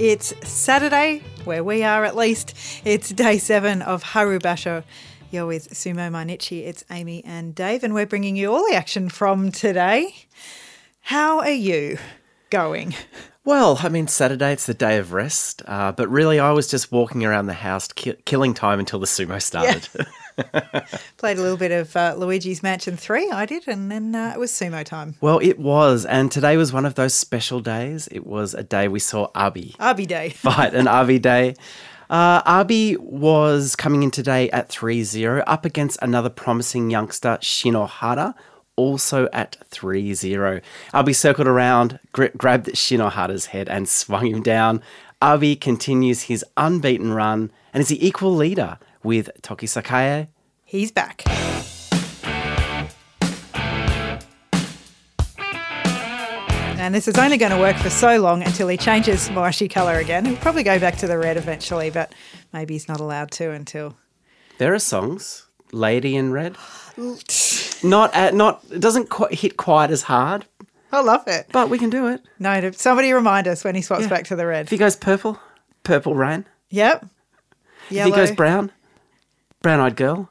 It's Saturday, where we are at least. It's day seven of Haru Basho. You're with Sumo Mainichi, it's Amy and Dave, and we're bringing you all the action from today. How are you going? Well, I mean, Saturday, it's the day of rest, uh, but really, I was just walking around the house, ki- killing time until the sumo started. Played a little bit of uh, Luigi's Mansion 3, I did, and then uh, it was sumo time. well, it was, and today was one of those special days. It was a day we saw Abi Abi Day. fight, an Abi day. Uh, Abi was coming in today at 3 0, up against another promising youngster, Shinohara, also at 3 0. Abi circled around, gri- grabbed Shinohara's head, and swung him down. Abi continues his unbeaten run and is the equal leader with Toki Sakae. He's back. And this is only going to work for so long until he changes Mawashi colour again. He'll probably go back to the red eventually, but maybe he's not allowed to until. There are songs, Lady in Red. Not at, not it doesn't quite hit quite as hard, I love it. but we can do it. No, somebody remind us when he swaps Yeah. back to the red. If he goes purple, purple rain. Yep. If he goes brown, brown eyed girl.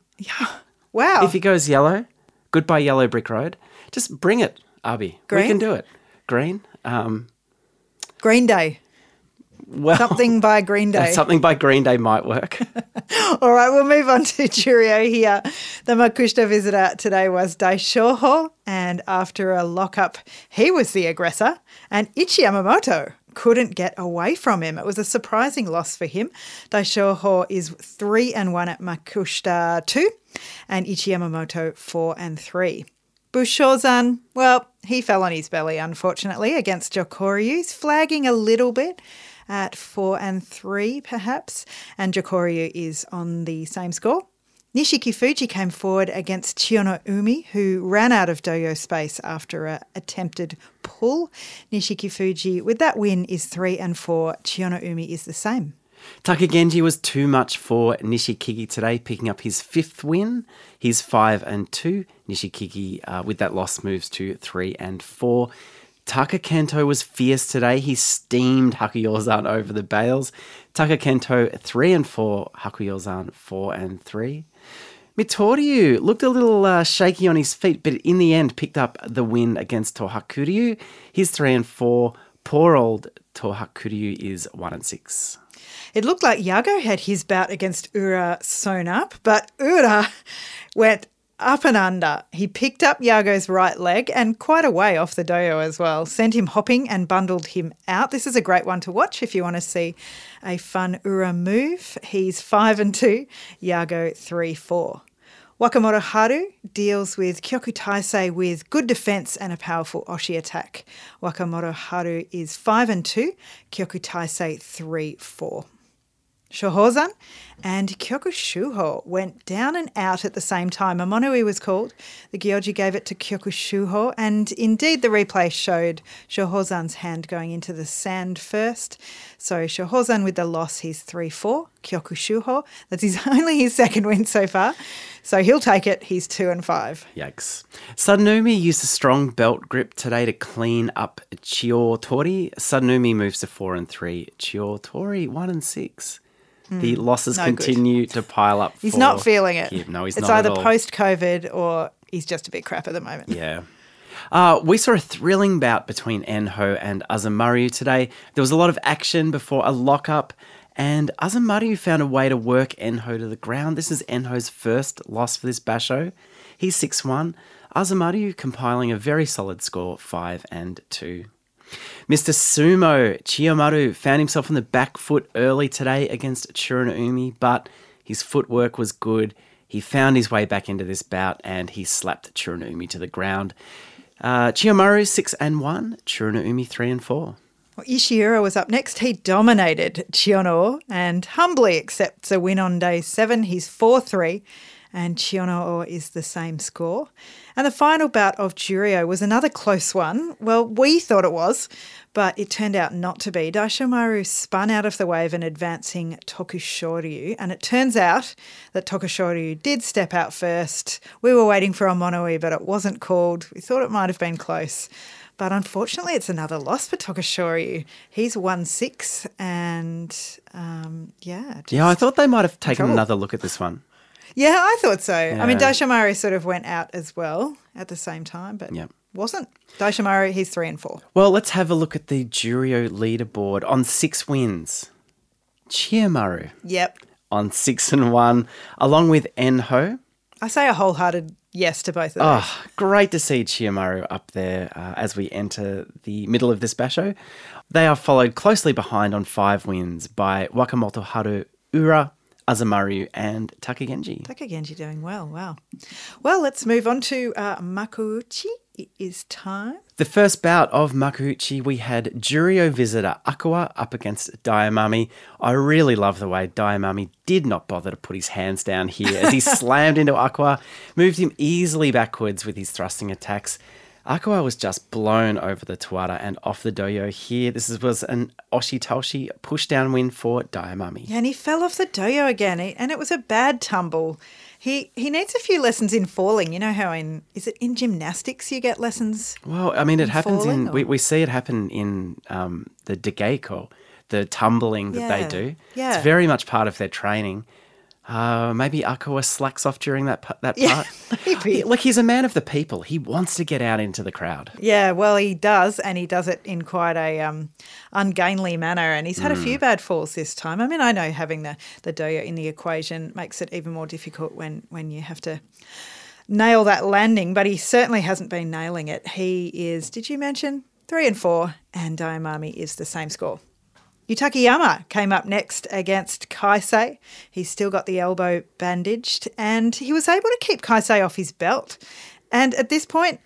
Wow. If he goes yellow, goodbye yellow brick road. Just bring it, Abi. Green? We can do it. Green. Um, Green Day. well, Something by Green Day. something by Green Day might work. All right, we'll move on to Juryo here. The Makushita visitor today was Daishoho, and after a lockup, he was the aggressor, and Ichi Yamamoto couldn't get away from him. It was a surprising loss for him. Daishoho is 3 and 1 at Makushita 2, and Ichi Yamamoto 4 and 3. Bushozan, well, he fell on his belly, unfortunately, against Jokoryu. He's flagging a little bit at four and three, perhaps, and Jokoryu is on the same score. Nishiki Fuji came forward against Chiyono Umi, who ran out of dohyo space after a attempted pull. Nishiki Fuji, with that win, is three and four. Chiyono Umi is the same. Takagenji was too much for Nishikigi today, picking up his fifth win. He's five and two. Nishikigi, uh, with that loss, moves to three and four. Taka Kento was fierce today. He steamed Hakuyozan over the bales. Taka Kento three and four. Hakuyozan four and three. Mitoryu looked a little uh, shaky on his feet, but in the end picked up the win against Tohakuryu. He's three and four. Poor old Tohakuryu is one and six. It looked like Yago had his bout against Ura sewn up, but Ura went up and under. He picked up Yago's right leg and quite a way off the dohyo as well, sent him hopping and bundled him out. This is a great one to watch if you want to see a fun Ura move. He's 5 and 2, Yago 3 4. Wakamoto Haru deals with Kyoku Taisei with good defense and a powerful Oshi attack. Wakamoto Haru is 5 and 2, Kyoku Taisei 3 4. Shohozan and Kyoku Shuho went down and out at the same time. A mono-ii was called. The Gyoji gave it to Kyoku Shuho, and indeed the replay showed Shohozan's hand going into the sand first. So Shohozan with the loss, he's 3 4. Kyoku Shuho, that's his only his second win so far. So he'll take it. He's 2 and 5. Yikes. Sadanoumi used a strong belt grip today to clean up Chio Tori. Sadanoumi moves to 4 and 3. Chiyootori 1 and 6. The losses Hmm. no good. continue to pile up. He's not feeling it. Kiev. No, he's it's not. either at all. post COVID or he's just a bit crap at the moment. Yeah. Uh, we saw a thrilling bout between Enho and Azamaru today. There was a lot of action before a lockup, and Azamaru found a way to work Enho to the ground. This is Enho's first loss for this basho. He's 6 1. Azamaru compiling a very solid score, 5 and 2. Mr. Sumo Chiyomaru found himself on the back foot early today against Churanoumi, but his footwork was good. He found his way back into this bout and he slapped Churanoumi to the ground. Uh, Chiyomaru 6 and 1, Churanoumi 3 and 4. Well, Ishiura was up next. He dominated Chiono and humbly accepts a win on day seven. He's 4 3, and Chiono is the same score. And the final bout of Juryo was another close one. Well, we thought it was, but it turned out not to be. Daishomaru spun out of the way of an advancing Tokushoryu, and it turns out that Tokushoryu did step out first. We were waiting for a mono-ii, but it wasn't called. We thought it might have been close. But unfortunately, it's another loss for Tokushoryu. He's won six, and um, yeah, Yeah, I thought they might have taken trouble. another look at this one. Yeah, I thought so. I mean, Yeah. Daishomaru sort of went out as well at the same time, but Yep. wasn't. Daishomaru, he's three and four. Well, let's have a look at the Juryo leaderboard on six wins. Chiyomaru Yep, on six and one, along with Enho. I say a wholehearted yes to both of those. Oh, great to see Chiyomaru up there uh, as we enter the middle of this basho. They are followed closely behind on five wins by Wakamoto Haru, Ura, Azamaru, and Takagenji. Takagenji doing well. Wow. Well, let's move on to uh, Makuuchi. It is time. The first bout of Makuuchi, we had Juryo visitor Akua up against Daiamami. I really love the way Daiamami did not bother to put his hands down here as he slammed into Akua, moved him easily backwards with his thrusting attacks. Akua was just blown over the Tawara and off the dohyo here. This was an Oshitaoshi push down win for Daiamami. Yeah, and he fell off the dohyo again, and it was a bad tumble. He he needs a few lessons in falling. You know how in is it in gymnastics you get lessons? Well, I mean, it In happens falling, in, we, we see it happen in um, the Degeiko, the tumbling that Yeah, they do. yeah. It's very much part of their training. Uh, maybe Akua slacks off during that that Yeah, part. maybe. Look, he's a man of the people. He wants to get out into the crowd. Yeah, well, he does, and he does it in quite a um, ungainly manner. And he's had a few bad falls this time. I mean, I know having the the dohyo in the equation makes it even more difficult when when you have to nail that landing. But he certainly hasn't been nailing it. He is. Did you mention three and four? And Daiamami is the same score. Yutakayama came up next against Kaisei. He's still got the elbow bandaged, and he was able to keep Kaisei off his belt. And at this point,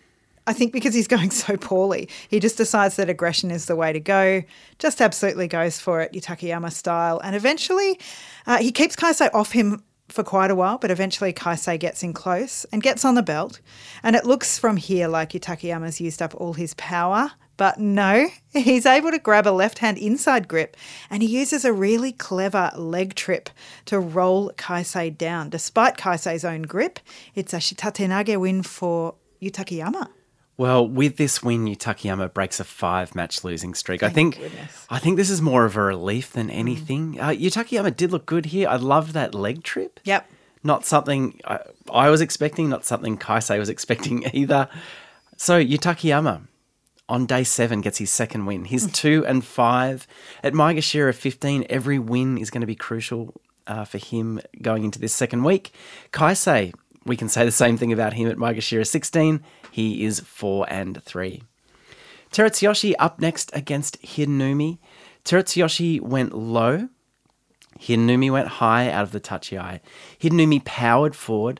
I think because he's going so poorly, he just decides that aggression is the way to go. Just absolutely goes for it, Yutakayama style. And eventually, uh, he keeps Kaisei off him for quite a while, but eventually Kaisei gets in close and gets on the belt. And it looks from here like Yutakayama's used up all his power. But no, he's able to grab a left hand inside grip and he uses a really clever leg trip to roll Kaisei down. Despite Kaisei's own grip, it's a shitatenage win for Yutakayama. Well, with this win, Yutakayama breaks a five-match losing streak. I think, goodness. Mm. I think this is more of a relief than anything. Uh, Yutakayama did look good here. I love that leg trip. Yep. Not something I, I was expecting, not something Kaisei was expecting either. So Yutakayama on day seven gets his second win. He's two and five at Maegashira 15. Every win is going to be crucial uh, for him going into this second week. Kaisei, we can say the same thing about him at Maegashira 16. He is four and three. Terutsuyoshi up next against Hidenoumi. Terutsuyoshi went low. Hidenoumi went high out of the touchy eye. Hidenoumi powered forward,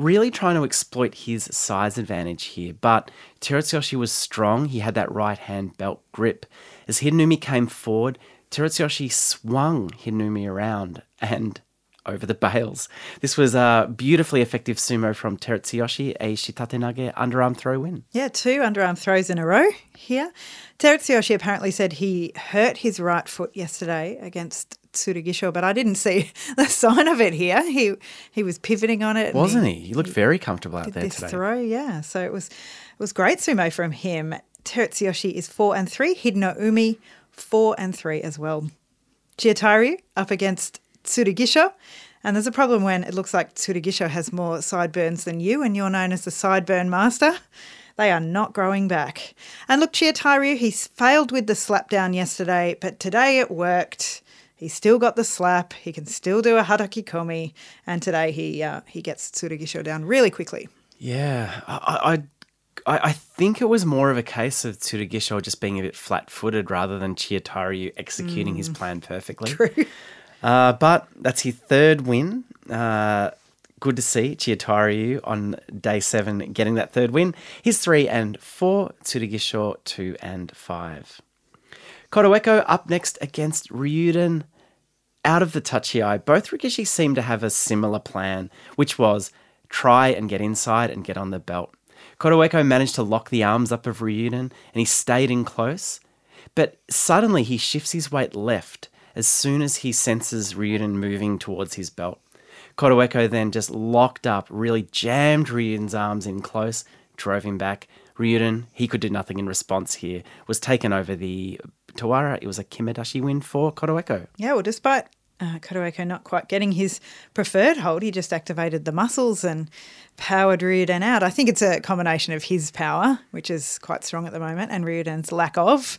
really trying to exploit his size advantage here. But Terutsuyoshi was strong. He had that right hand belt grip. As Hidenoumi came forward, Terutsuyoshi swung Hidenoumi around and over the bales. This was a beautifully effective sumo from Terutsuyoshi, a shitatenage underarm throw win. Yeah, two underarm throws in a row here. Terutsuyoshi apparently said he hurt his right foot yesterday against Tsurugisho, but I didn't see the sign of it here. He he was pivoting on it. Wasn't he? He looked very comfortable out did there this today. throw, yeah. So it was it was great sumo from him. Terutsuyoshi is four and three. Hidenoumi four and three as well. Chiyotairyu up against Tsurugisho. And there's a problem when it looks like Tsurugisho has more sideburns than you, and you're known as the sideburn master. They are not growing back. And look, Chiyotairyu, he's failed with the slap down yesterday, but today it worked. He's still got the slap. He can still do a hataki komi, and today he uh, he gets Tsurugisho down really quickly. Yeah, I, I, I I think it was more of a case of Tsurugisho just being a bit flat-footed rather than Chiyotairyu executing his plan perfectly. True. Uh, but that's his third win. Uh, good to see Chiyotairyu on day seven getting that third win. He's three and four. Tsurugisho two and five. Kotoeko up next against Ryuden. Out of the tachiai, both Rikishi seemed to have a similar plan, which was try and get inside and get on the belt. Kotoeko managed to lock the arms up of Ryuden and he stayed in close, but suddenly he shifts his weight left as soon as he senses Ryuden moving towards his belt. Kotoeko then just locked up, really jammed Ryuden's arms in close, drove him back. Ryuden, he could do nothing in response here, was taken over the Tawara. It was a Kimedashi win for Kotoeko. Yeah, well, despite uh, Kotoeko not quite getting his preferred hold, he just activated the muscles and powered Ryuden out. I think it's a combination of his power, which is quite strong at the moment, and Ryuden's lack of.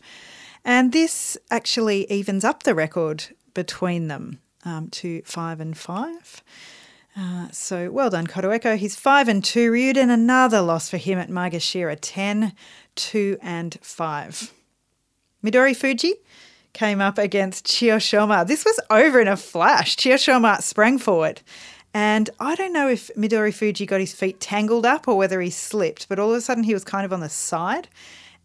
And this actually evens up the record between them um, to five and five. Uh, so well done, Kotoeko. He's five and two. Ryuden, another loss for him at Maegashira, 10, 2 and 5. Midori Fuji came up against Chiyoshoma. This was over in a flash. Chiyoshoma sprang forward. And I don't know if Midori Fuji got his feet tangled up or whether he slipped, but all of a sudden he was kind of on the side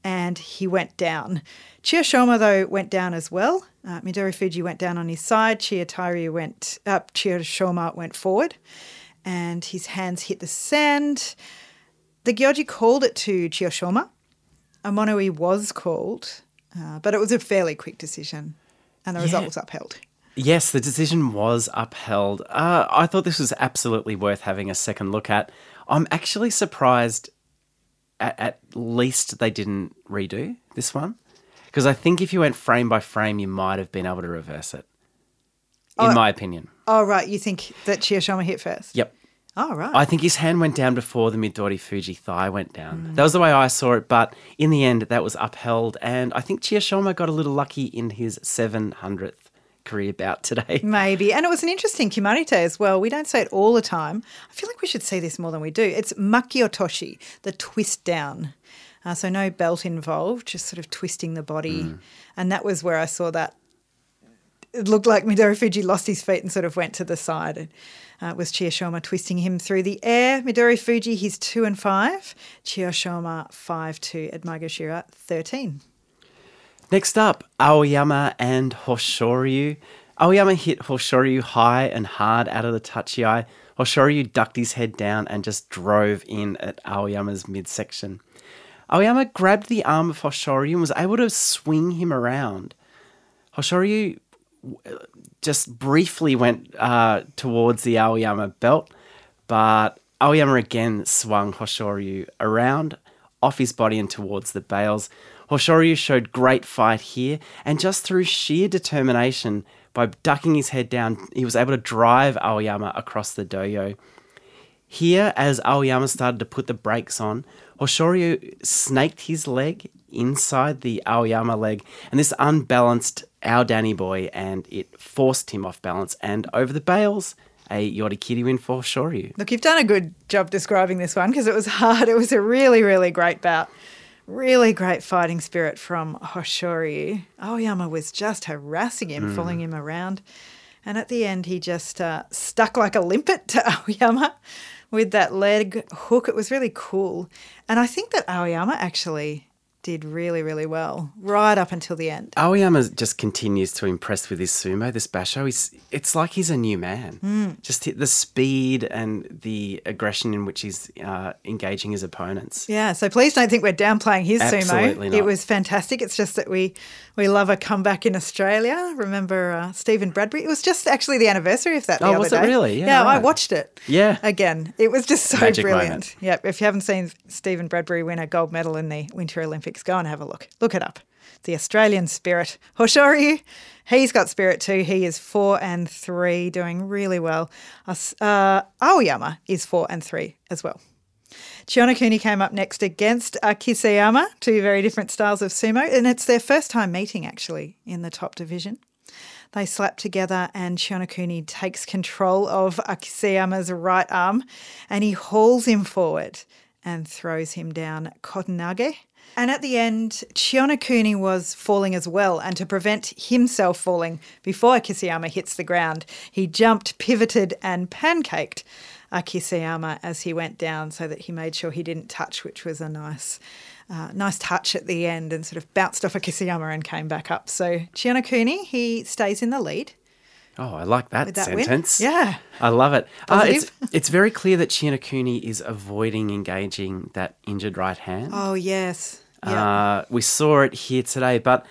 and he went down. Chiyoshoma, though, went down as well. Uh, Midori Fuji went down on his side. Chiyotairyu went up. Chiyoshoma went forward, and his hands hit the sand. The Gyoji called it to Chiyoshoma. A mono-ii was called, uh, but it was a fairly quick decision, and the result was upheld. Yes, the decision was upheld. Uh, I thought this was absolutely worth having a second look at. I'm actually surprised at, at least they didn't redo this one. Because I think if you went frame by frame, you might have been able to reverse it. In Oh, my opinion. Oh, right. You think that Chiyoshoma hit first? Yep. Oh, right. I think his hand went down before the Midori Fuji thigh went down. Hmm. That was the way I saw it, but in the end, that was upheld. And I think Chiyoshoma got a little lucky in his 700th career bout today. Maybe. And it was an interesting kimarite as well. We don't say it all the time. I feel like we should see this more than we do. It's makiotoshi, the twist down. Uh, so no belt involved, just sort of twisting the body. And that was where I saw that. It looked like Midori Fuji lost his feet and sort of went to the side. Uh, it was Chiyoshoma twisting him through the air. Midori Fuji, he's two and five. Chiyoshoma, five, two at Maegashira, 13. Next up, Aoyama and Hoshoryu. Aoyama hit Hoshoryu high and hard out of the tachiai. Hoshoryu ducked his head down and just drove in at Aoyama's midsection. Aoyama grabbed the arm of Hoshoryu and was able to swing him around. Hoshoryu just briefly went uh, towards the Aoyama belt, but Aoyama again swung Hoshoryu around, off his body and towards the bales. Hoshoryu showed great fight here, and just through sheer determination, by ducking his head down, he was able to drive Aoyama across the dohyo. Here, as Aoyama started to put the brakes on, Hoshoryu snaked his leg inside the Aoyama leg, and this unbalanced our Danny boy, and it forced him off balance and over the bales. A Yorikiri win for Hoshoryu. Look, you've done a good job describing this one because it was hard. It was a really, really great bout. Really great fighting spirit from Hoshoryu. Aoyama was just harassing him, following him around. And at the end, he just uh, stuck like a limpet to Aoyama with that leg hook. It was really cool. And I think that Aoyama actually did really, really well right up until the end. Aoyama just continues to impress with his sumo. This basho, he's, it's like he's a new man. Just hit the speed and the aggression in which he's uh, engaging his opponents. Yeah, so please don't think we're downplaying his Absolutely sumo. not. It was fantastic. It's just that we we love a comeback in Australia. Remember uh, Stephen Bradbury? It was just actually the anniversary of that. The Oh, other was it really? Yeah, Yeah, I watched it. Yeah. again, it was just so Magic brilliant. moment. Yep. If you haven't seen Stephen Bradbury win a gold medal in the Winter Olympics, go and have a look. Look it up. The Australian spirit. Hoshoryu, he's got spirit too. He is four and three, doing really well. Uh, Aoyama is four and three as well. Chiyonokuni came up next against Akiseyama, two very different styles of sumo, and it's their first time meeting actually in the top division. They slap together, and Chiyonokuni takes control of Akiseyama's right arm and he hauls him forward and throws him down Kotenage. And at the end, Chiyonokuni was falling as well, and to prevent himself falling before Akiseyama hits the ground, he jumped, pivoted, and pancaked Akiseyama as he went down so that he made sure he didn't touch, which was a nice, uh, nice touch at the end and sort of bounced off Akiseyama and came back up. So Chiyonokuni, he stays in the lead. Oh, I like that, that win? sentence. Yeah. I love it. Uh, it's, it's very clear that Chiyonokuni is avoiding engaging that injured right hand. Oh, yes. Uh, we saw it here today, but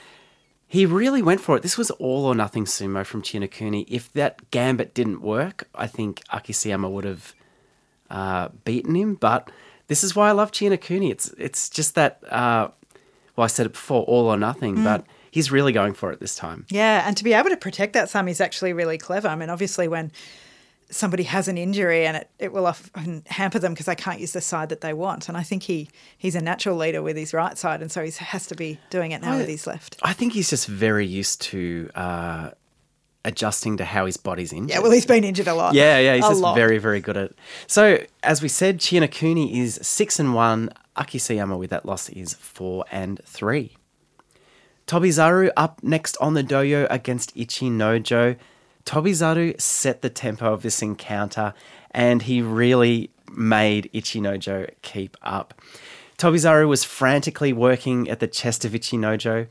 he really went for it. This was all or nothing sumo from Chiyonokuni. If that gambit didn't work, I think Akiseyama would have uh, beaten him. But This is why I love Chiyonokuni. It's it's just that. Uh, well, I said it before, all or nothing, but he's really going for it this time. Yeah, and to be able to protect that sum is actually really clever. I mean, obviously, when somebody has an injury and it, it will often hamper them because they can't use the side that they want. And I think he he's a natural leader with his right side, and so he has to be doing it now with his left. I think he's just very used to uh, adjusting to how his body's injured. Yeah, well, he's been injured a lot. Yeah, yeah, he's a just lot. very, very good at it. So, as we said, Chiyonokuni is six and one. Akiseyama with that loss is four and three. Tobizaru up next on the dohyo against Ichinojo. Tobizaru set the tempo of this encounter and he really made Ichinojo keep up. Tobizaru was frantically working at the chest of Ichinojo,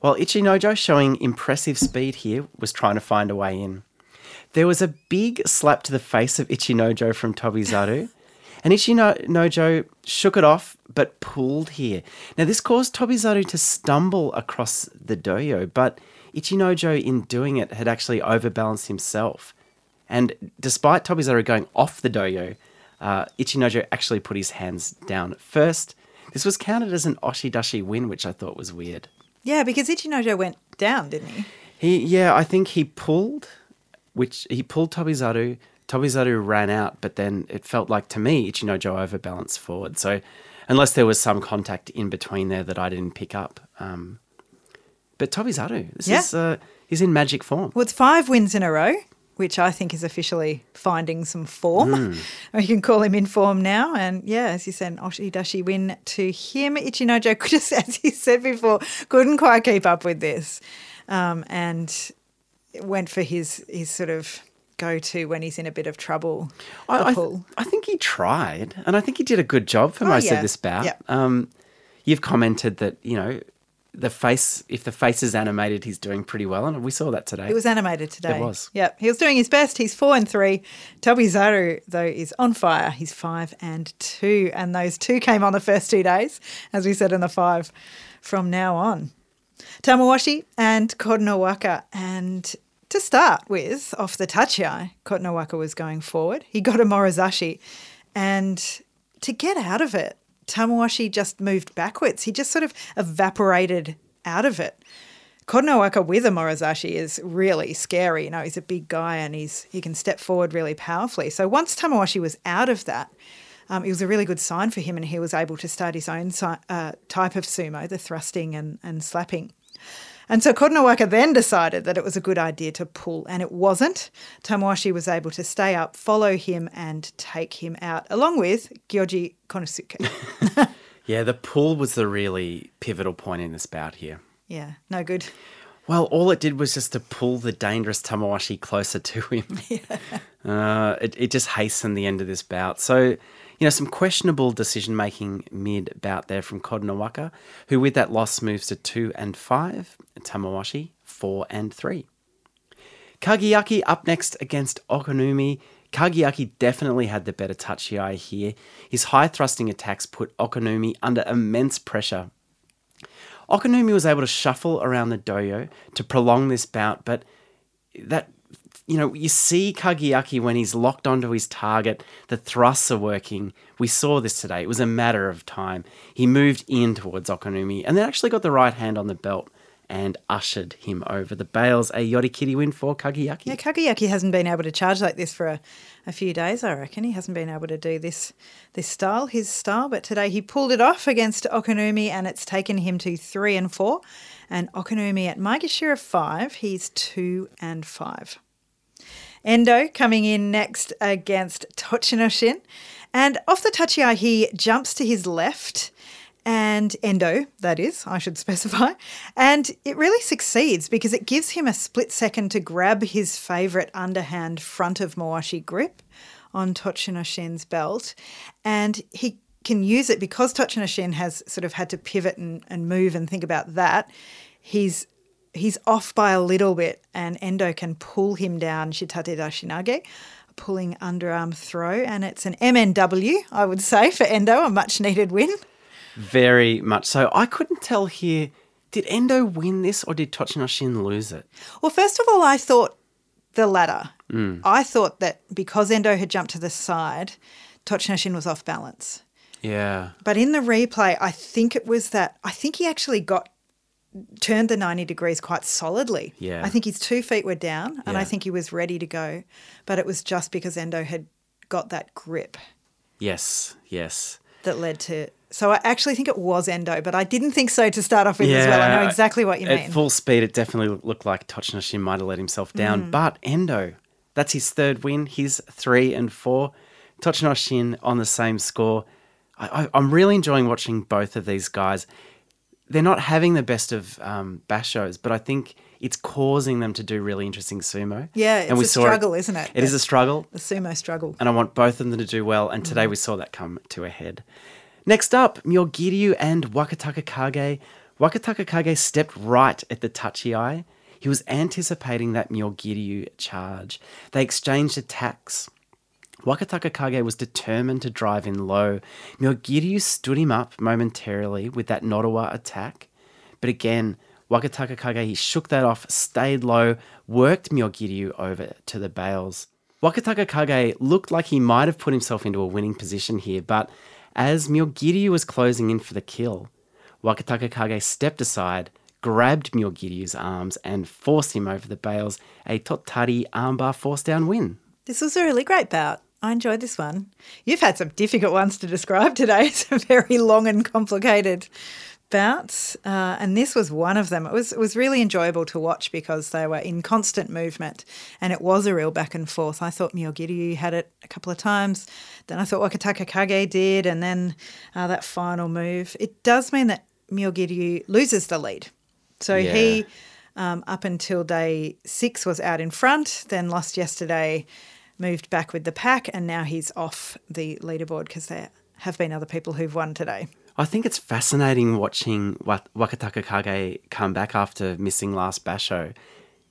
while Ichinojo, showing impressive speed here, was trying to find a way in. There was a big slap to the face of Ichinojo from Tobizaru, and Ichinojo shook it off but pulled here. Now, this caused Tobizaru to stumble across the dohyo, but Ichinojo, in doing it, had actually overbalanced himself. And despite Tobizaru going off the dohyo, uh, Ichinojo actually put his hands down first. This was counted as an oshidashi win, which I thought was weird. Yeah, because Ichinojo went down, didn't he? He, yeah, I think he pulled, which he pulled Tobizaru. Tobizaru ran out, but then it felt like to me Ichinojo overbalanced forward. So, unless there was some contact in between there that I didn't pick up, um, but Tobizaru, this Yeah. is uh, he's in magic form. Well, it's five wins in a row, which I think is officially finding some form. Or you can call him in form now. And yeah, as you said, an Oshidashi win to him. Ichinojo, just as you said before, couldn't quite keep up with this um, and went for his, his sort of go to when he's in a bit of trouble. I, I, th- I think he tried, and I think he did a good job for Oh, most yeah. of this bout. Yeah. Um, you've commented that you know the face, if the face is animated, he's doing pretty well, and we saw that today. It was animated today. It was. Yep. He was doing his best. He's four and three. Tobizaru, though, is on fire. He's five and two. And those two came on the first two days, as we said in the five from now on. Tamawashi and Kotonowaka. And to start with, off the tachiai, Kotonowaka was going forward. He got a Morozashi. And to get out of it, Tamawashi just moved backwards. He just sort of evaporated out of it. Kotonowaka with a Morozashi is really scary. You know, he's a big guy and he's he can step forward really powerfully. So once Tamawashi was out of that, um, it was a really good sign for him, and he was able to start his own si- uh, type of sumo, the thrusting and, and slapping. And so Kotonowaka then decided that it was a good idea to pull, and it wasn't. Tamawashi was able to stay up, follow him, and take him out, along with Gyoji Konosuke. yeah, the pull was the really pivotal point in this bout here. yeah, no good. Well, all it did was just to pull the dangerous Tamawashi closer to him. uh, it, it just hastened the end of this bout. So, you know, some questionable decision making mid bout there from Kotonowaka, who with that loss moves to two and five, Tamawashi four and three. Kagayaki up next against Okinoumi. Kagayaki definitely had the better tachiai here. His high thrusting attacks put Okinoumi under immense pressure Okinoumi was able to shuffle around the dohyo to prolong this bout, but that you know, you see Kagayaki when he's locked onto his target, the thrusts are working. We saw this today. It was a matter of time. He moved in towards Okinoumi and then actually got the right hand on the belt and ushered him over the bales. A Yorikiri win for Kagayaki. Yeah, Kagayaki hasn't been able to charge like this for a, a few days, I reckon. He hasn't been able to do this this style, his style, but today he pulled it off against Okinoumi and it's taken him to three and four. And Okinoumi at Maegashira five, he's two and five. Endo coming in next against Tochinoshin. And off the tachiai, he jumps to his left and Endo, that is, I should specify. And it really succeeds because it gives him a split second to grab his favourite underhand front of Mawashi grip on Tochinoshin's belt. And he can use it because Tochinoshin has sort of had to pivot and, and move and think about that. He's he's off by a little bit and Endo can pull him down Shitate Dashinage, pulling underarm throw. And it's an MNW, I would say, for Endo, a much needed win. Very much so. I couldn't tell here. Did Endo win this or did Tochinoshin lose it? Well, first of all, I thought the latter. Mm. I thought that because Endo had jumped to the side, Tochinoshin was off balance. Yeah. But in the replay, I think it was that, I think he actually got turned the 90 degrees quite solidly. Yeah. I think his two feet were down and I think he was ready to go. But it was just because Endo had got that grip Yes. Yes. that led to. So I actually think it was Endo, but I didn't think so to start off with as well. I know exactly what you At mean. At full speed, it definitely looked like Tochinoshin might have let himself down. Mm. But Endo, that's his third win. He's three and four. Tochinoshin on the same score. I, I, I'm really enjoying watching both of these guys. They're not having the best of um, bashos, but I think it's causing them to do really interesting sumo. Yeah, it's a saw struggle, isn't it? It is a struggle the sumo struggle. and I want both of them to do well. And Mm. today we saw that come to a head. Next up, Myogiryu and Wakataka Kage. Wakataka Kage stepped right at the tachiai. He was anticipating that Myogiryu charge. They exchanged attacks. Wakataka Kage was determined to drive in low. Myogiryu stood him up momentarily with that Nodowa attack. But again, Wakataka Kage, he shook that off, stayed low, worked Myogiryu over to the bales. Wakataka Kage looked like he might have put himself into a winning position here, but as Myogiryu was closing in for the kill, Wakataka Kage stepped aside, grabbed Myogiryu's arms, and forced him over the bales. A Tottari armbar force down win. This was a really great bout. I enjoyed this one. You've had some difficult ones to describe today, some very long and complicated bouts, uh, and this was one of them. It was it was really enjoyable to watch because they were in constant movement, and it was a real back and forth. I thought Myogiryu had it a couple of times, then I thought Wakataka Kage did, and then uh, that final move. It does mean that Myogiryu loses the lead, so Yeah. he. Um, up until day six was out in front, then lost yesterday, moved back with the pack, and now he's off the leaderboard because there have been other people who've won today. I think it's fascinating watching Wa- Wakataka Kage come back after missing last Basho.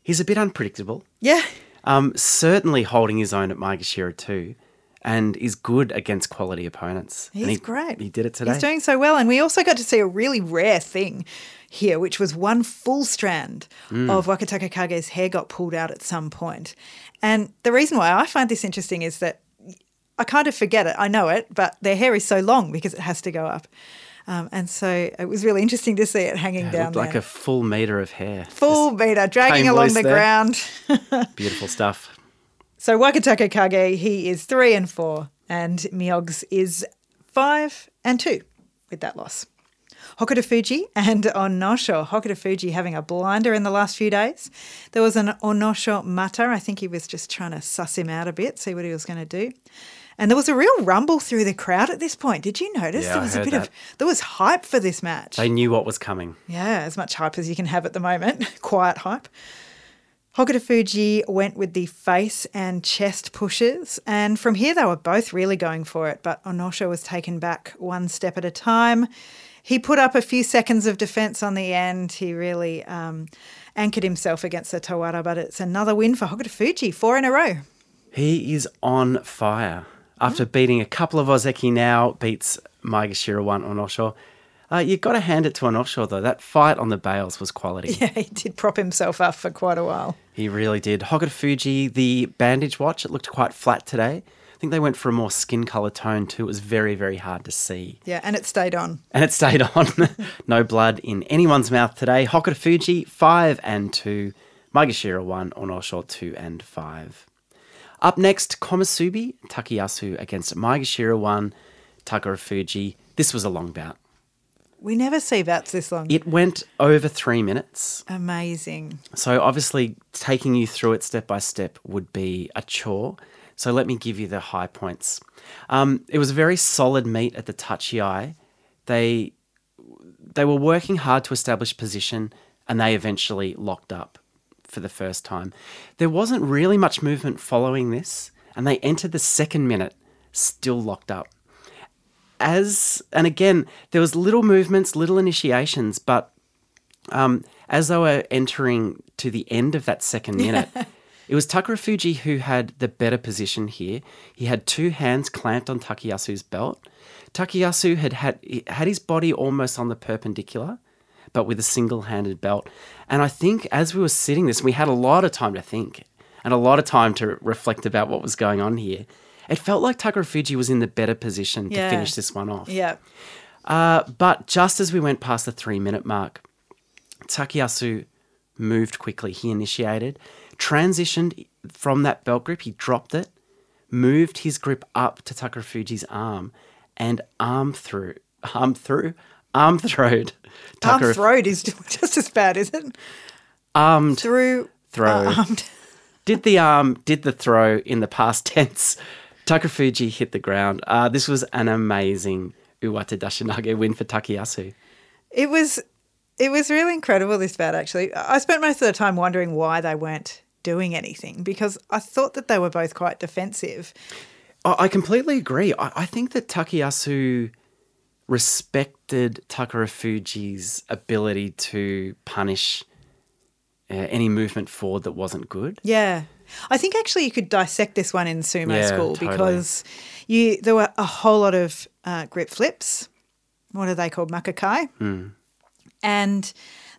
He's a bit unpredictable. Yeah, Um, certainly holding his own at Maegashira too, and is good against quality opponents. he's he, great. He did it today. He's doing so well, and we also got to see a really rare thing here, which was one full strand Mm. of Wakataka Kage's hair got pulled out at some point. And the reason why I find this interesting is that I kind of forget it. I know it, but their hair is so long because it has to go up. Um, and so it was really interesting to see it hanging It down looked like there. a full meter of hair. full meter dragging along the there. ground. Beautiful stuff. So Wakataka Kage, he is three and four, and Miogs is five and two with that loss. Hokuto Fuji and Onosho. Hokuto Fuji having a blinder in the last few days. There was an Onosho Matta. I think he was just trying to suss him out a bit, see what he was going to do. And there was a real rumble through the crowd at this point. Did you notice? Yeah, there I was a bit that. of there was hype for this match. They knew what was coming. Yeah, as much hype as you can have at the moment. Quiet hype. Hokuto Fuji went with the face and chest pushes, and from here they were both really going for it, but Onosho was taken back one step at a time. He put up a few seconds of defense on the end. He really um, anchored himself against the Tawara, but it's another win for Hokuto Fuji, four in a row. He is on fire. After beating a couple of Ozeki now, beats Maegashira 1 Onosho. Uh, you've got to hand it to an Onosho, though. That fight on the bales was quality. Yeah, he did prop himself up for quite a while. He really did. Hokuto Fuji, the bandage watch, it looked quite flat today. I think they went for a more skin colour tone too. It was very, very hard to see. Yeah, and it stayed on. And it stayed on. no blood in anyone's mouth today. Hokuto Fuji, 5 and 2. Maegashira 1, Onosho 2 and 5. Up next, Komusubi, Takayasu against Maegashira 1, Takara Fuji. This was a long bout. We never see bouts this long. It went over three minutes. Amazing. So obviously, taking you through it step by step would be a chore. So let me give you the high points. Um, it was a very solid meet at the tachiai. They they were working hard to establish position, and they eventually locked up for the first time. There wasn't really much movement following this, and they entered the second minute still locked up. As and again there was little movements little initiations but um, as they were entering to the end of that second minute it was Takara Fuji who had the better position here. He had two hands clamped on Takayasu's belt. Takayasu had had, had his body almost on the perpendicular but with a single-handed belt and I think as we were sitting this we had a lot of time to think and a lot of time to reflect about what was going on here It felt like Takarafuji was in the better position Yeah. to finish this one off. Yeah. Uh, but just as we went past the three minute mark, Takayasu moved quickly. He initiated, transitioned from that belt grip, he dropped it, moved his grip up to Takarafuji's arm, and arm through, arm through, arm throwed. Arm Takara- throat is just as bad, isn't it? armed Through. throw. uh, armed. did the arm, did the throw in the past tense. Takafuji hit the ground. Uh, this was an amazing Uwate Dashinage win for Takayasu. It was it was really incredible this bout actually. I spent most of the time wondering why they weren't doing anything because I thought that they were both quite defensive. I I completely agree. I, I think that Takayasu respected Takarafuji's ability to punish uh, any movement forward that wasn't good. Yeah. I think actually you could dissect this one in sumo Yeah, school totally. because you there were a whole lot of uh, grip flips. What are they called? Makikae. Hmm. And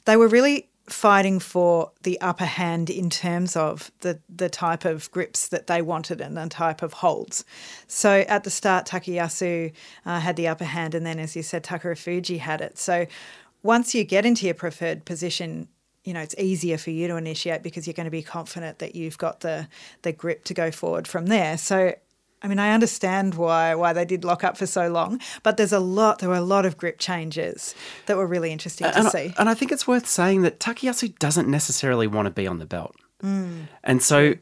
they were really fighting for the upper hand in terms of the, the type of grips that they wanted and the type of holds. So at the start, Takayasu uh, had the upper hand, and then, as you said, Takarafuji had it. So once you get into your preferred position, you know it's easier for you to initiate because you're going to be confident that you've got the the grip to go forward from there. So I mean, I understand why why they did lock up for so long, but there's a lot. There were a lot of grip changes that were really interesting to and, see. I, and I think it's worth saying that Takayasu doesn't necessarily want to be on the belt. Hmm. And so,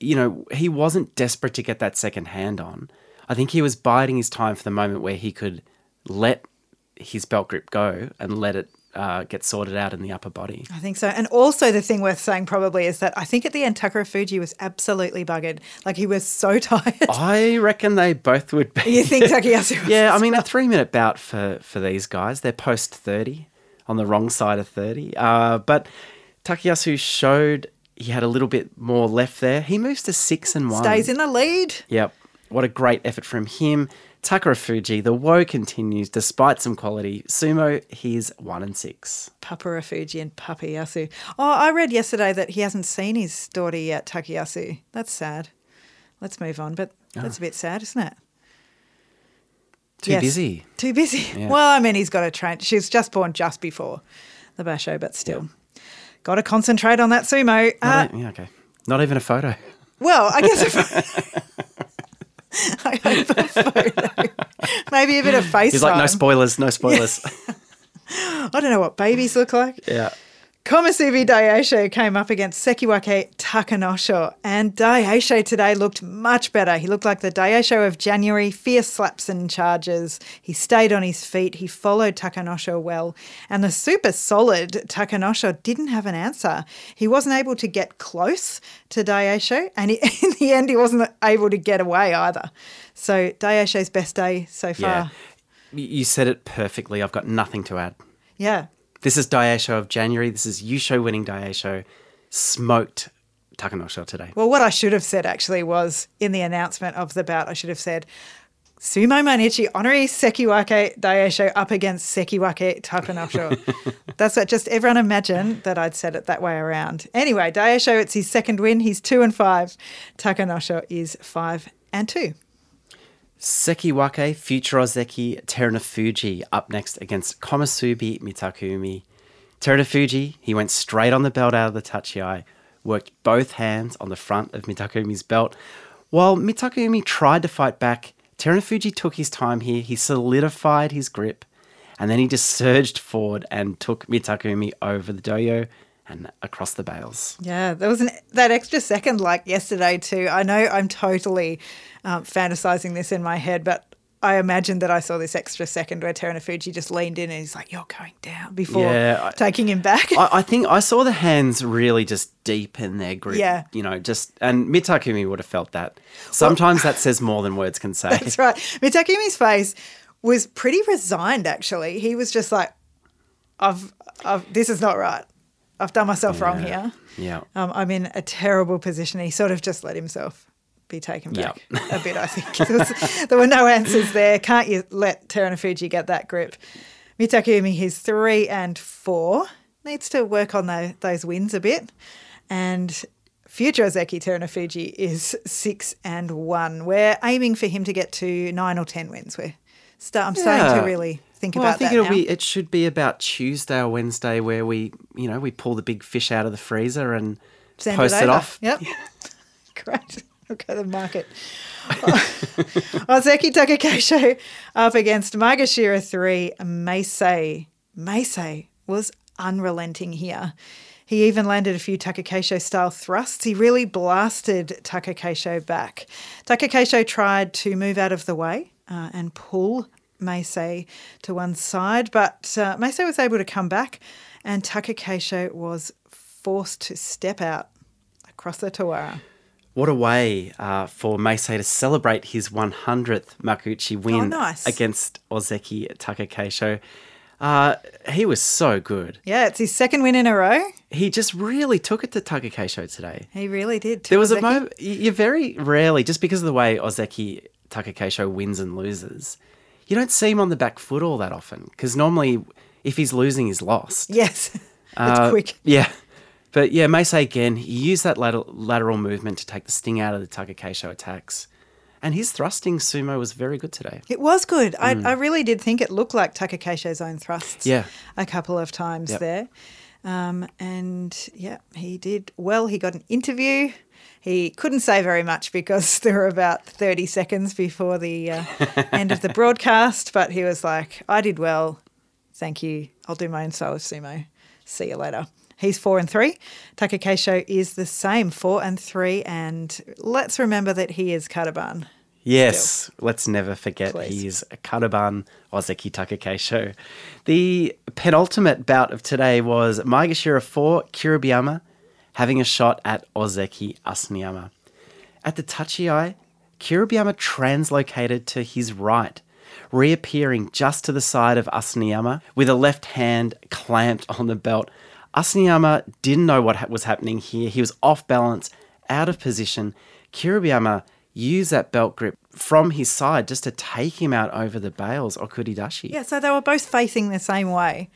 you know, he wasn't desperate to get that second hand on. I think he was biding his time for the moment where he could let his belt grip go and let it uh, get sorted out in the upper body. I think so. And also, the thing worth saying probably is that I think at the end, Takarafuji was absolutely buggered. Like he was so tired. I reckon they both would be. You think Takayasu was? yeah, I mean, a three minute bout for, for these guys. They're post 30, on the wrong side of 30. Uh, but Takayasu showed he had a little bit more left there. He moves to six and one. Stays in the lead. Yep. What a great effort from him. Takarafuji, the woe continues despite some quality. Sumo, he's one and six. Paparafuji and Papayasu. Oh, I read yesterday that he hasn't seen his daughter yet, Takayasu. That's sad. Let's move on, but that's a bit sad, isn't it? Too Yes. busy. Too busy. Yeah. Well, I mean, he's got a train. She's just born just before the basho, but still. Got to concentrate on that sumo. Uh, yeah, okay. Not even a photo. well, I guess. I hope a photo. Maybe a bit of face He's like, no spoilers, no spoilers. I don't know what babies look like. yeah. Komusubi Daisho came up against Sekiwake Takanosho, and Daisho today looked much better. He looked like the Daisho of January, fierce slaps and charges. He stayed on his feet, he followed Takanosho well, and the super solid Takanosho didn't have an answer. He wasn't able to get close to Daisho, and he, in the end, he wasn't able to get away either. So, Daisho's best day so far. Yeah. You said it perfectly. I've got nothing to add. Yeah. This is Daisho of January. This is Yusho winning Daisho. Smoked Takanosho today. Well, what I should have said actually was in the announcement of the bout, I should have said Sumo Mainichi Honorary Sekiwake Daisho up against Sekiwake Takanosho. That's what just everyone imagine that I'd said it that way around. Anyway, Daisho, it's his second win. He's two and five. Takanosho is five and two. Sekiwake, Future Ozeki, Terunofuji up next against Komusubi Mitakeumi. Terunofuji, he went straight on the belt out of the tachiai, worked both hands on the front of Mitakeumi's belt. While Mitakeumi tried to fight back, Terunofuji took his time here. He solidified his grip, and then he just surged forward and took Mitakeumi over the dohyo and across the bales. Yeah, there was an, that extra second like yesterday too. I know I'm totally um, fantasizing this in my head, but I imagine that I saw this extra second where Terunofuji just leaned in and he's like, "You're going down," before Yeah, taking him back. I, I think I saw the hands really just deepen their grip. Yeah. You know, just, and Mitakeumi would have felt that. Sometimes that says more than words can say. That's right. Mitakeumi's face was pretty resigned. Actually, he was just like, "I've, I've this is not right. I've done myself wrong here. Yeah. Um, I'm in a terrible position." He sort of just let himself be taken back a bit. I think there, was- there were no answers there. Can't you let Terunofuji get that grip? Mitakeumi, he's three and four. Needs to work on tho- those wins a bit. And Future Ozeki Terunofuji is six and one. We're aiming for him to get to nine or ten wins. We're start, I'm starting to really think Well, about I think that it'll now. be. It should be about Tuesday or Wednesday where we, you know, we pull the big fish out of the freezer and Send post it, over. off. Yep. Great. Okay, the market. Ozeki Takakeisho up against Maegashira 3, Meisei. Meisei was unrelenting here. He even landed a few Takakeisho style thrusts. He really blasted Takakeisho back. Takakeisho tried to move out of the way uh, and pull Meisei to one side, but uh, Meisei was able to come back and Takakeisho was forced to step out across the Tawara. What a way uh, for Meisei to celebrate his 100th Makuuchi win Oh, nice. against Ozeki Takakeisho. Uh, he was so good. Yeah, it's his second win in a row. He just really took it to Takakeisho today. He really did. There was a moment, you very rarely, just because of the way Ozeki Takakeisho wins and loses, you don't see him on the back foot all that often. Because normally, if he's losing, he's lost. Yes, it's Uh, quick. Yeah. But yeah, Meisei again, he used that lateral, lateral movement to take the sting out of the Takakeisho attacks. And his thrusting sumo was very good today. It was good. I, I really did think it looked like Takakeisho's own thrusts. Mm. Yeah. a couple of times Yep. there. Um, and yeah, he did well. He got an interview. He couldn't say very much because there were about 30 seconds before the uh, end of the broadcast, but he was like, I did well. Thank you. I'll do my own solo sumo. See you later. He's four and three. Takakeisho is the same, four and three. And let's remember that he is Kadoban. Yes, let's never forget Please. he is a Kadoban Ozeki Takakeisho. The penultimate bout of today was Maegashira 4 Kiribayama having a shot at Ozeki Asanoyama. At the touchy eye, Kiribayama translocated to his right, reappearing just to the side of Asanoyama with a left hand clamped on the belt. Asanoyama didn't know what was happening here. He was off balance, out of position. Kiribayama used that belt grip from his side just to take him out over the bales, Okuridashi. Yeah, so they were both facing the same way.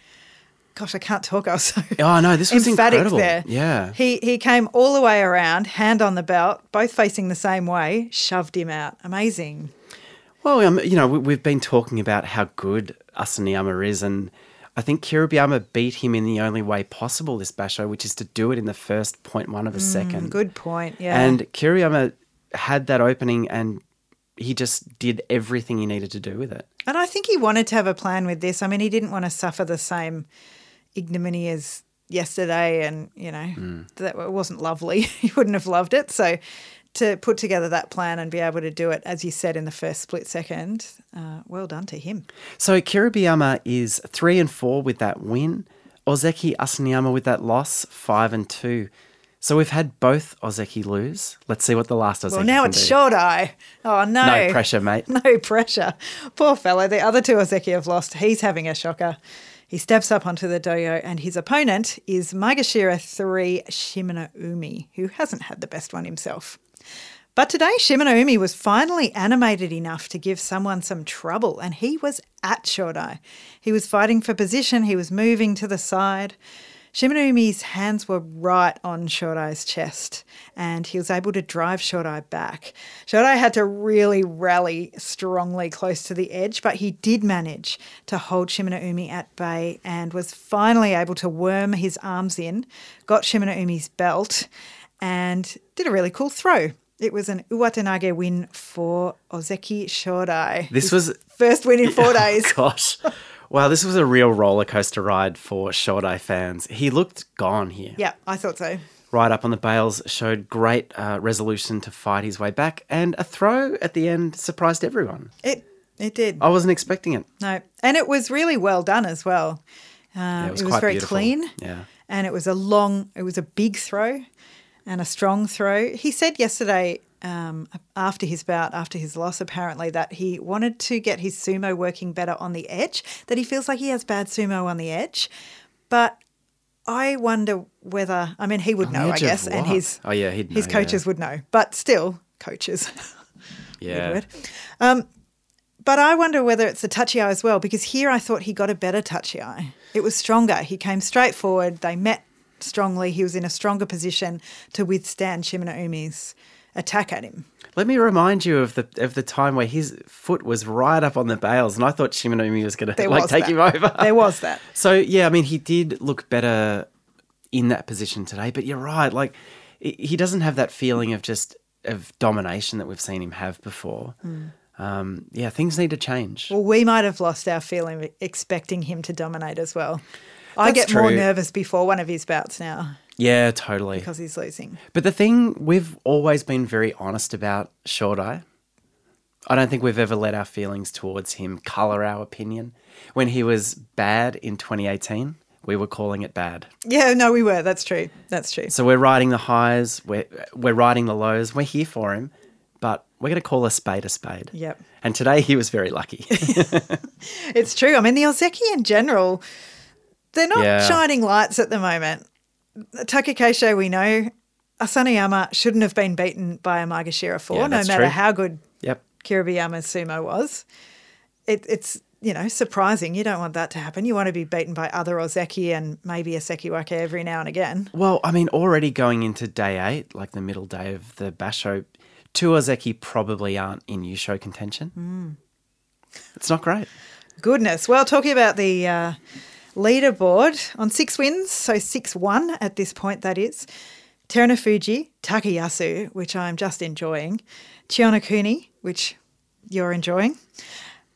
Gosh, I can't talk. I was so Oh, no, this was emphatic incredible. there. Yeah. He he came all the way around, hand on the belt, both facing the same way, shoved him out. Amazing. Well, um, you know, we, we've been talking about how good Asanoyama is, and I think Kiribayama beat him in the only way possible this basho, which is to do it in the first one of a second. Mm, Good point. Yeah. And Kiriyama had that opening, and he just did everything he needed to do with it. And I think he wanted to have a plan with this. I mean, he didn't want to suffer the same ignominy as yesterday, and you know Mm. that it wasn't lovely. you wouldn't have loved it. So to put together that plan and be able to do it, as you said, in the first split second, uh, well done to him. So Kiribayama is three and four with that win. Ozeki Asanoyama with that loss, five and two. So we've had both Ozeki lose. Let's see what the last Ozeki Well, now it's short eye. Oh no! No pressure, mate. No pressure. Poor fellow. The other two Ozeki have lost. He's having a shocker. He steps up onto the dohyo, and his opponent is Maegashira 3 Shimanoumi, who hasn't had the best one himself. But today, Shimanoumi was finally animated enough to give someone some trouble, and he was at Shodai. He was fighting for position, he was moving to the side. Shimanoumi's hands were right on Shodai's chest, and he was able to drive Shodai back. Shodai had to really rally strongly close to the edge, but he did manage to hold Shimanoumi at bay and was finally able to worm his arms in, got Shimanoumi's belt, and did a really cool throw. It was an Uwatenage win for Ozeki Shodai. This His was first win in four oh, days. Gosh. Wow, this was a real roller coaster ride for Shodai fans. He looked gone here. Yeah, I thought so. Right up on the bales, showed great uh, resolution to fight his way back, and a throw at the end surprised everyone. It it did. I wasn't expecting it. No, and it was really well done as well. Uh, it was it was very beautiful. clean. Yeah. and it was a long, it was a big throw, and a strong throw. He said yesterday. Um, after his bout, after his loss, apparently, that he wanted to get his sumo working better on the edge, that he feels like he has bad sumo on the edge. But I wonder whether, I mean, he would On know, I guess, and his, Oh, yeah, he'd his know, coaches would know, but still, coaches. Yeah. Um, but I wonder whether it's the tachiai as well, because here I thought he got a better tachiai. It was stronger. He came straight forward. They met strongly. He was in a stronger position to withstand Shimanoumi's attack at him. Let me remind you of the of the time where his foot was right up on the bales, and I thought Shimanoumi was going to like take that. him over. There was that. So yeah, I mean, he did look better in that position today. But you're right, like he doesn't have that feeling of just of domination that we've seen him have before. Hmm. Um, yeah, things need to change. Well, we might have lost our feeling expecting him to dominate as well. I That's get more nervous before one of his bouts now Yeah, totally. because he's losing. But the thing we've always been very honest about Shodai. I don't think we've ever let our feelings towards him colour our opinion. When he was bad in 2018, we were calling it bad. Yeah, no, we were. That's true. That's true. So we're riding the highs, we're we're riding the lows. We're here for him, but we're going to call a spade a spade. Yep. And today he was very lucky. It's true. I mean, the Ozeki in general, they're not Yeah. shining lights at the moment. Takakeisho, we know, Asanoyama shouldn't have been beaten by a Maegashira 4, Yeah, no matter true. how good yep. Kiribayama's sumo was. It, it's, you know, surprising. You don't want that to happen. You want to be beaten by other Ozeki and maybe a Sekiwake every now and again. Well, I mean, already going into day eight, like the middle day of the Basho, two Ozeki probably aren't in Yusho contention. Hmm. It's not great. Goodness. Well, talking about the uh, leaderboard on six wins, so 6 1 at this point, that is. Terunofuji, Takayasu, which I'm just enjoying. Chiyonokuni, which you're enjoying.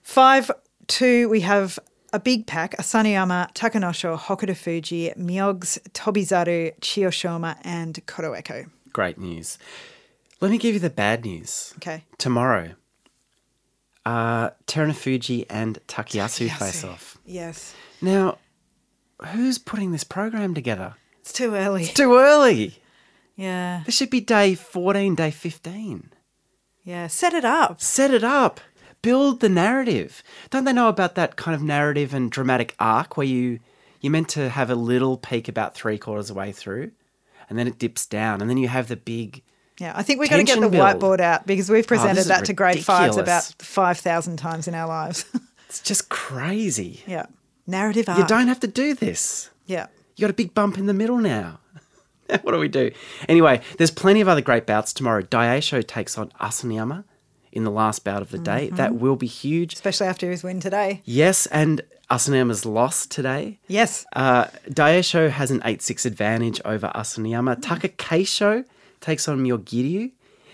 5 2, we have a big pack Asanoyama, Takanosho, Hokutofuji, Myogs, Tobizaru, Chiyoshoma, and Kotoeko. Great news. Let me give you the bad news. Okay. Tomorrow, uh, Terunofuji and Takayasu Takayasu. face off. Yes. Now, who's putting this program together? It's too early. It's too early. Yeah. This should be day 14, day 15. Yeah. Set it up. Set it up. Build the narrative. Don't they know about that kind of narrative and dramatic arc where you you're meant to have a little peak about three quarters of the way through, and then it dips down, and then you have the big. Yeah, I think we've got to get the build. whiteboard out because we've oh, presented is that to grade fives about 5,000 times in our lives. It's just crazy. yeah. Narrative arc. You don't have to do this. Yeah. You got a big bump in the middle now. what do we do? Anyway, there's plenty of other great bouts tomorrow. Daisho takes on Asanoyama in the last bout of the day. Mm-hmm. That will be huge. Especially after his win today. Yes, and Asanoyama's lost today. Yes. Uh, Daisho has an 8 6 advantage over Asanoyama. Taka Keisho takes on Myogiryu.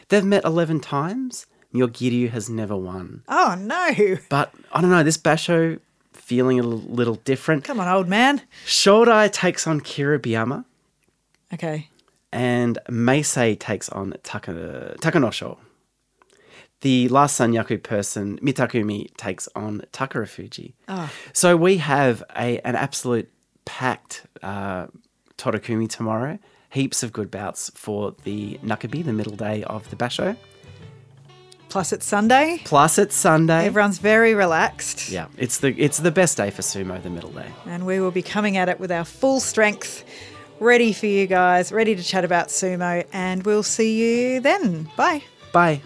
They've met 11 times. Myogiryu has never won. Oh, no. But I don't know, this Basho feeling a little different. Come on, old man. Shodai takes on Kiribayama. Okay. and Meisei takes on Taka, Takanosho. The last Sanyaku person, Mitakeumi, takes on Takarafuji. Ah. So we have a an absolute packed uh, tomorrow. Heaps of good bouts for the Nakabi, the middle day of the Basho. Plus, it's Sunday. Plus it's Sunday. Everyone's very relaxed. yeah, it's the it's the best day for sumo, the middle day. And we will be coming at it with our full strength, ready for you guys, ready to chat about sumo. And we'll see you then. Bye. Bye.